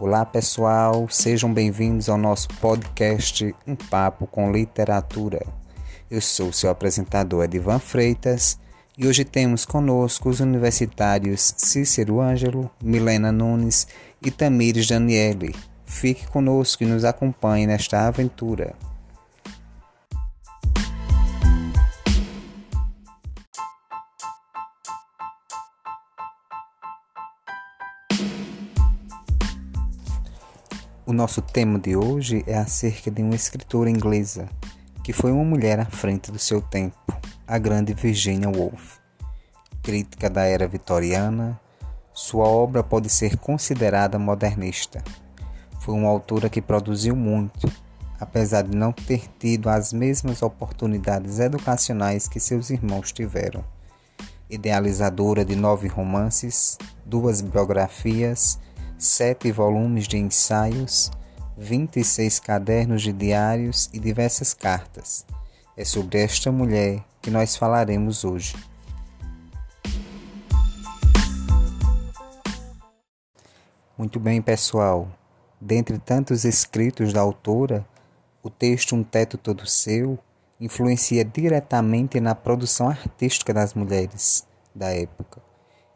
Olá pessoal, sejam bem-vindos ao nosso podcast Um Papo com Literatura. Eu sou seu apresentador Edivan Freitas e hoje temos conosco os universitários Cícero Ângelo, Milena Nunes e Tamires Daniele. Fique conosco e nos acompanhe nesta aventura. O nosso tema de hoje é acerca de uma escritora inglesa que foi uma mulher à frente do seu tempo, a grande Virginia Woolf. Crítica da era vitoriana, sua obra pode ser considerada modernista. Foi uma autora que produziu muito, apesar de não ter tido as mesmas oportunidades educacionais que seus irmãos tiveram. Idealizadora de nove romances, duas biografias sete volumes de ensaios, 26 cadernos de diários e diversas cartas. É sobre esta mulher que nós falaremos hoje. Muito bem, pessoal. Dentre tantos escritos da autora, o texto Um Teto Todo Seu influencia diretamente na produção artística das mulheres da época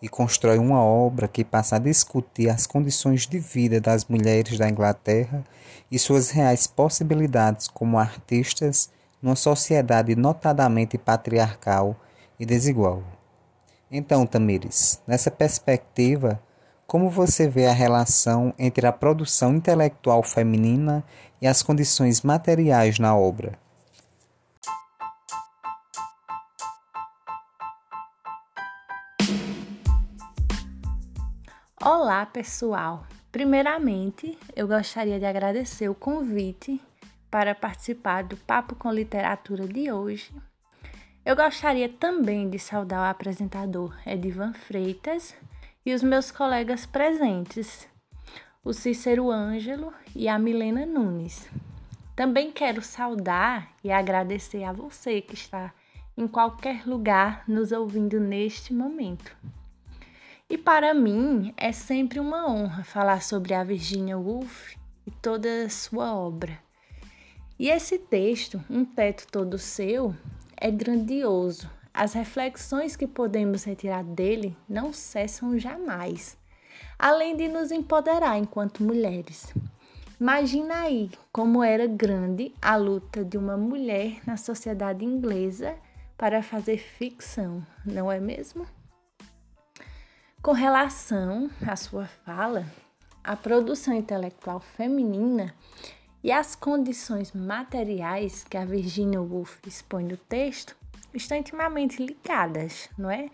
e constrói uma obra que passa a discutir as condições de vida das mulheres da Inglaterra e suas reais possibilidades como artistas numa sociedade notadamente patriarcal e desigual. Então, Tamires, nessa perspectiva, como você vê a relação entre a produção intelectual feminina e as condições materiais na obra? Olá, pessoal! Primeiramente, eu gostaria de agradecer o convite para participar do Papo com Literatura de hoje. Eu gostaria também de saudar o apresentador Edivan Freitas e os meus colegas presentes, o Cícero Ângelo e a Milena Nunes. Também quero saudar e agradecer a você que está em qualquer lugar nos ouvindo neste momento. E para mim é sempre uma honra falar sobre a Virginia Woolf e toda a sua obra. E esse texto, Um Teto Todo Seu, é grandioso. As reflexões que podemos retirar dele não cessam jamais, além de nos empoderar enquanto mulheres. Imagina aí como era grande a luta de uma mulher na sociedade inglesa para fazer ficção, não é mesmo? Com relação à sua fala, a produção intelectual feminina e as condições materiais que a Virginia Woolf expõe no texto estão intimamente ligadas, não é?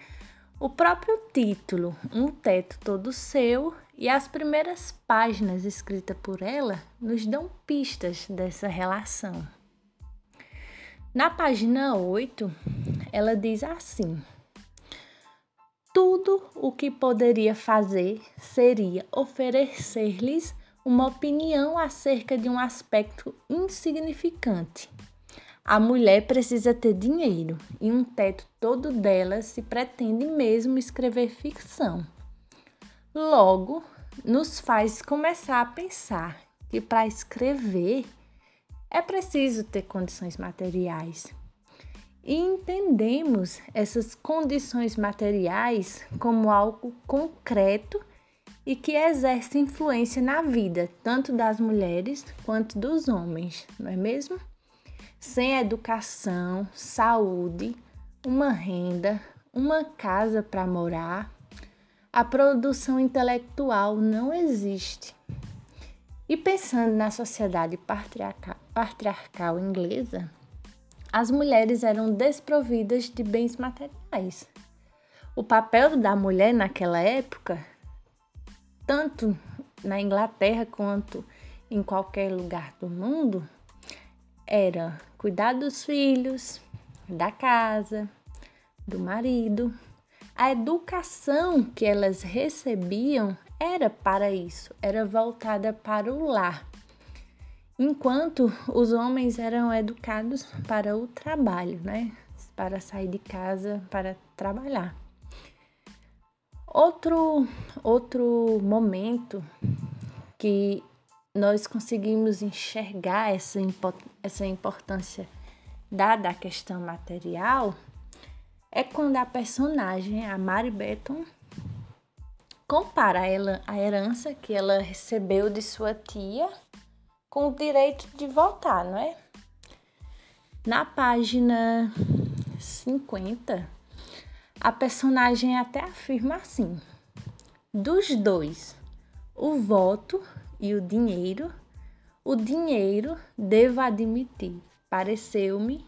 O próprio título, Um Teto Todo Seu, e as primeiras páginas escritas por ela nos dão pistas dessa relação. Na página 8, ela diz assim: tudo o que poderia fazer seria oferecer-lhes uma opinião acerca de um aspecto insignificante. A mulher precisa ter dinheiro e um teto todo dela se pretende mesmo escrever ficção. Logo, nos faz começar a pensar que para escrever é preciso ter condições materiais e entendemos essas condições materiais como algo concreto e que exerce influência na vida tanto das mulheres quanto dos homens, não é mesmo? Sem educação, saúde, uma renda, uma casa para morar, a produção intelectual não existe. E pensando na sociedade patriarcal, inglesa, as mulheres eram desprovidas de bens materiais. O papel da mulher naquela época, tanto na Inglaterra quanto em qualquer lugar do mundo, era cuidar dos filhos, da casa, do marido. A educação que elas recebiam era para isso, era voltada para o lar enquanto os homens eram educados para o trabalho, né? Para sair de casa para trabalhar. Outro outro momento que nós conseguimos enxergar essa, essa importância dada a questão material é quando a personagem, a Mary Betton, compara ela a herança que ela recebeu de sua tia com o direito de votar, não é? Na página 50, a personagem até afirma assim: dos dois, o voto e o dinheiro, o dinheiro, devo admitir, pareceu-me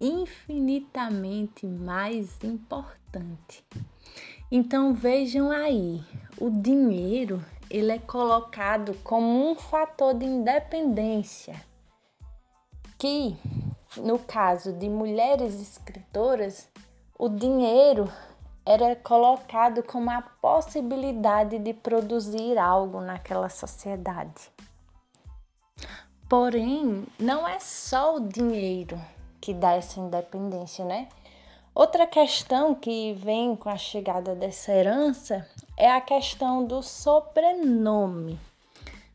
infinitamente mais importante. Então vejam aí, o dinheiro ele é colocado como um fator de independência que no caso de mulheres escritoras, o dinheiro era colocado como a possibilidade de produzir algo naquela sociedade. Porém, não é só o dinheiro que dá essa independência, né? Outra questão que vem com a chegada dessa herança é a questão do sobrenome.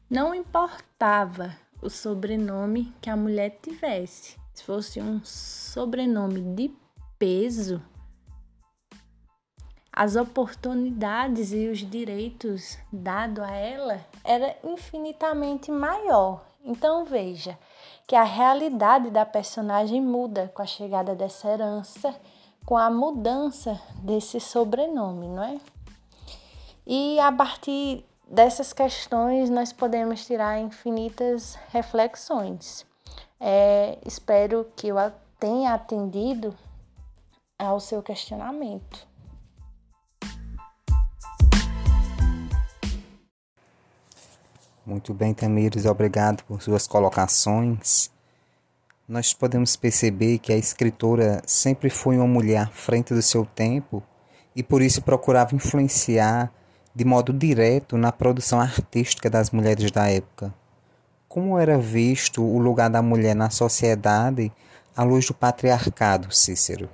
Não importava o sobrenome que a mulher tivesse. Se fosse um sobrenome de peso, as oportunidades e os direitos dados a ela era infinitamente maior. Então veja que a realidade da personagem muda com a chegada dessa herança, com a mudança desse sobrenome, não é? E a partir dessas questões nós podemos tirar infinitas reflexões. É, espero que eu tenha atendido ao seu questionamento. Muito bem, Tamires, obrigado por suas colocações. Nós podemos perceber que a escritora sempre foi uma mulher à frente do seu tempo e por isso procurava influenciar de modo direto na produção artística das mulheres da época. Como era visto o lugar da mulher na sociedade à luz do patriarcado, Cícero?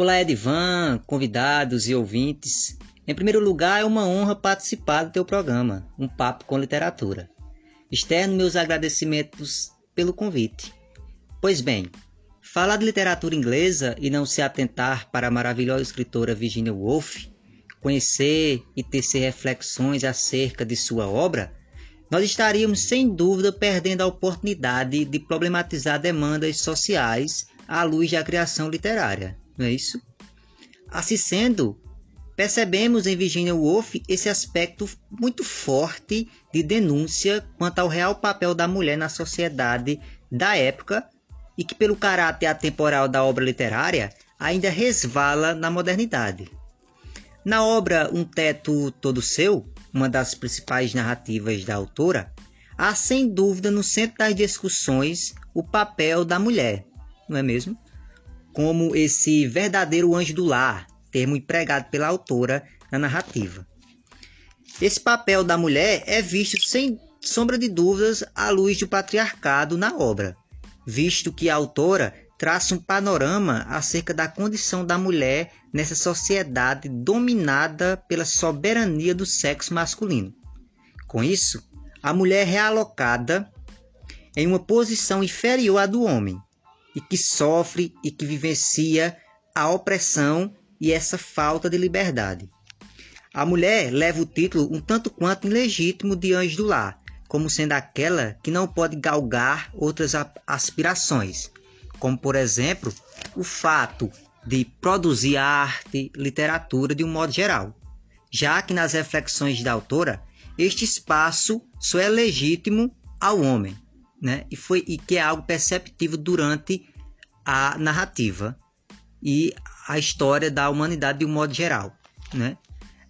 Olá, Edvan, convidados e ouvintes. Em primeiro lugar, é uma honra participar do teu programa, Um Papo com Literatura. Externo meus agradecimentos pelo convite. Pois bem, falar de literatura inglesa e não se atentar para a maravilhosa escritora Virginia Woolf, conhecer e tecer reflexões acerca de sua obra, nós estaríamos sem dúvida perdendo a oportunidade de problematizar demandas sociais à luz da criação literária não é isso? Assim sendo, percebemos em Virginia Woolf esse aspecto muito forte de denúncia quanto ao real papel da mulher na sociedade da época e que, pelo caráter atemporal da obra literária, ainda resvala na modernidade. Na obra Um Teto Todo Seu, uma das principais narrativas da autora, há sem dúvida no centro das discussões o papel da mulher, não é mesmo? Como esse verdadeiro anjo do lar, termo empregado pela autora na narrativa. Esse papel da mulher é visto sem sombra de dúvidas à luz do patriarcado na obra, visto que a autora traça um panorama acerca da condição da mulher nessa sociedade dominada pela soberania do sexo masculino. Com isso, a mulher é realocada em uma posição inferior à do homem, e que sofre e que vivencia a opressão e essa falta de liberdade. A mulher leva o título um tanto quanto ilegítimo de anjo do lar, como sendo aquela que não pode galgar outras aspirações, como por exemplo o fato de produzir arte, literatura de um modo geral, já que nas reflexões da autora este espaço só é legítimo ao homem, né? E foi e que é algo perceptível durante a narrativa e a história da humanidade de um modo geral, né?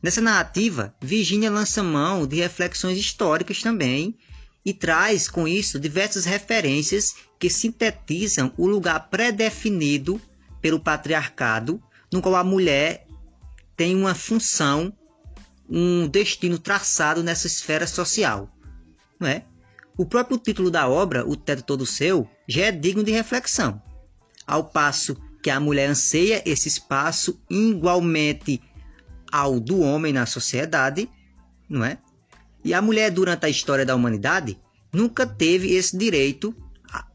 Nessa narrativa, Virginia lança mão de reflexões históricas também e traz com isso diversas referências que sintetizam o lugar pré-definido pelo patriarcado, no qual a mulher tem uma função, um destino traçado nessa esfera social, não é? O próprio título da obra, O Teto Todo Seu, já é digno de reflexão. Ao passo que a mulher anseia esse espaço igualmente ao do homem na sociedade, não é? E a mulher, durante a história da humanidade, nunca teve esse direito,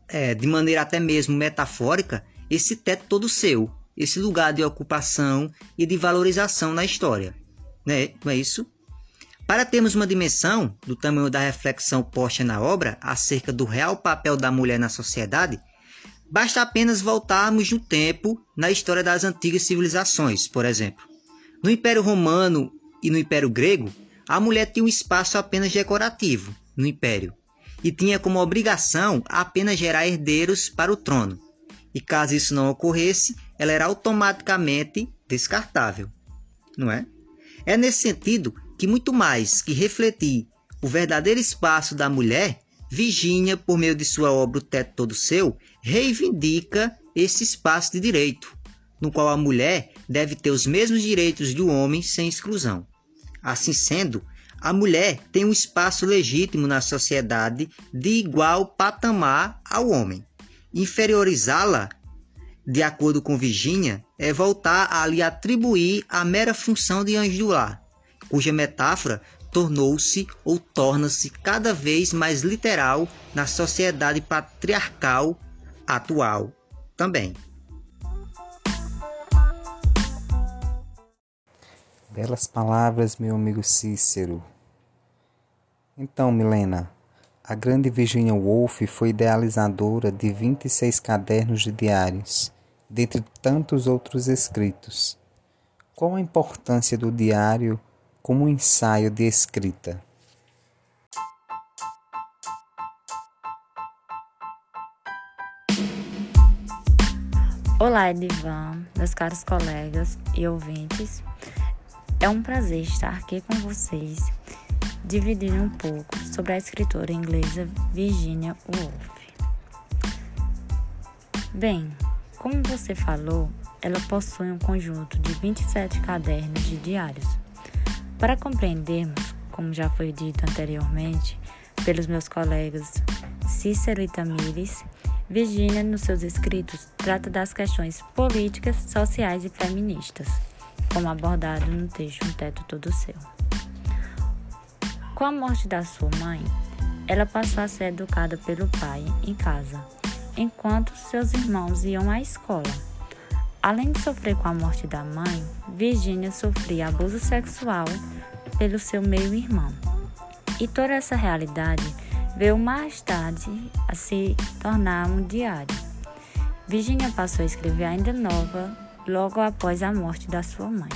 é, de maneira até mesmo metafórica, esse teto todo seu, esse lugar de ocupação e de valorização na história. Né? Não é isso? Para termos uma dimensão do tamanho da reflexão posta na obra acerca do real papel da mulher na sociedade, basta apenas voltarmos no tempo na história das antigas civilizações, por exemplo. No Império Romano e no Império Grego, a mulher tinha um espaço apenas decorativo no império e tinha como obrigação apenas gerar herdeiros para o trono. E caso isso não ocorresse, ela era automaticamente descartável, não é? É nesse sentido que muito mais que refletir o verdadeiro espaço da mulher, Virginia, por meio de sua obra O Teto Todo Seu, reivindica esse espaço de direito, no qual a mulher deve ter os mesmos direitos do homem sem exclusão. Assim sendo, a mulher tem um espaço legítimo na sociedade de igual patamar ao homem. Inferiorizá-la, de acordo com Virginia, é voltar a lhe atribuir a mera função de anjo do lar, cuja metáfora tornou-se ou torna-se cada vez mais literal na sociedade patriarcal atual também. Belas palavras, meu amigo Cícero. Então, Milena, a grande Virginia Woolf foi idealizadora de 26 cadernos de diários, dentre tantos outros escritos. Qual a importância do diário como um ensaio de escrita? Olá, Edivan, meus caros colegas e ouvintes. É um prazer estar aqui com vocês, dividindo um pouco sobre a escritora inglesa Virginia Woolf. Bem, como você falou, ela possui um conjunto de 27 cadernos de diários. Para compreendermos, como já foi dito anteriormente pelos meus colegas Cícero e Tamires, Virginia, nos seus escritos, trata das questões políticas, sociais e feministas como abordado no texto Um Teto Todo Seu. Com a morte da sua mãe, ela passou a ser educada pelo pai em casa, enquanto seus irmãos iam à escola. Além de sofrer com a morte da mãe, Virginia sofria abuso sexual pelo seu meio-irmão. E toda essa realidade veio mais tarde a se tornar um diário. Virginia passou a escrever ainda nova logo após a morte da sua mãe.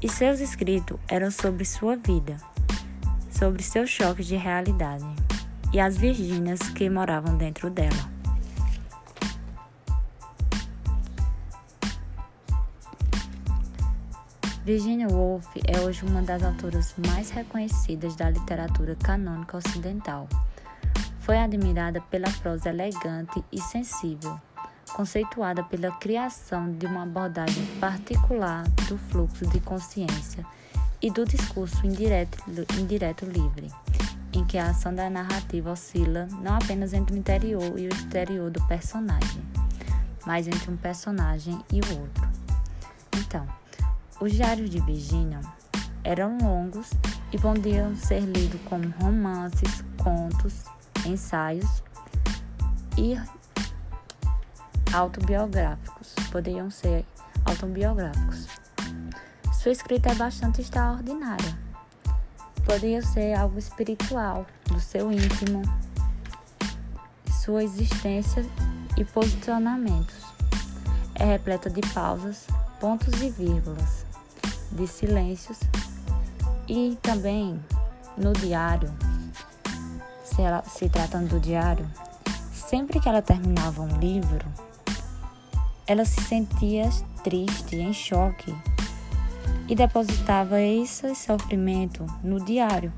E seus escritos eram sobre sua vida, sobre seus choques de realidade e as Virgínias que moravam dentro dela. Virginia Woolf é hoje uma das autoras mais reconhecidas da literatura canônica ocidental. Foi admirada pela prosa elegante e sensível, conceituada pela criação de uma abordagem particular do fluxo de consciência e do discurso indireto, indireto livre, em que a ação da narrativa oscila não apenas entre o interior e o exterior do personagem, mas entre um personagem e o outro. Então, os diários de Virginia eram longos e podiam ser lidos como romances, contos, ensaios e autobiográficos, poderiam ser autobiográficos. Sua escrita é bastante extraordinária. Poderia ser algo espiritual, do seu íntimo, sua existência e posicionamentos. É repleta de pausas, pontos e vírgulas, de silêncios e também no diário, se, ela, se tratando do diário, sempre que ela terminava um livro, ela se sentia triste, em choque e depositava esse sofrimento no diário.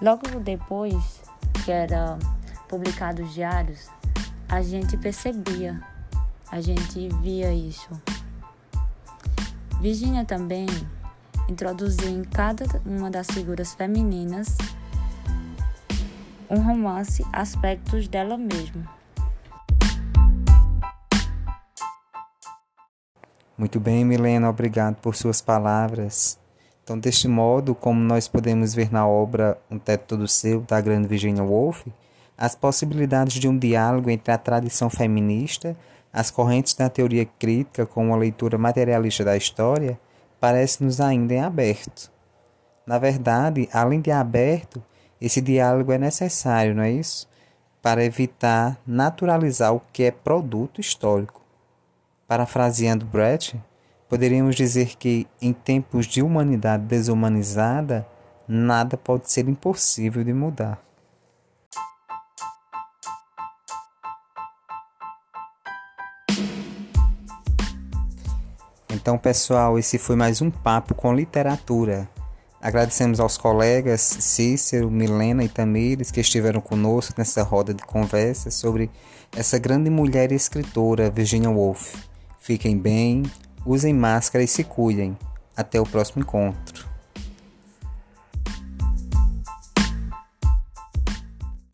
Logo depois que era publicado os diários, a gente percebia, a gente via isso. Virginia também introduziu em cada uma das figuras femininas um romance, aspectos dela mesma. Muito bem, Milena, obrigado por suas palavras. Então, deste modo, como nós podemos ver na obra Um Teto Todo Seu, da grande Virginia Woolf, as possibilidades de um diálogo entre a tradição feminista as correntes da teoria crítica com uma leitura materialista da história, parece-nos ainda em aberto. Na verdade, além de aberto, esse diálogo é necessário, não é isso? Para evitar naturalizar o que é produto histórico. Parafraseando Brecht, poderíamos dizer que, em tempos de humanidade desumanizada, nada pode ser impossível de mudar. Então, pessoal, esse foi mais um papo com literatura. Agradecemos aos colegas Cícero, Milena e Tamires que estiveram conosco nessa roda de conversa sobre essa grande mulher e escritora, Virginia Woolf. Fiquem bem, usem máscara e se cuidem. Até o próximo encontro.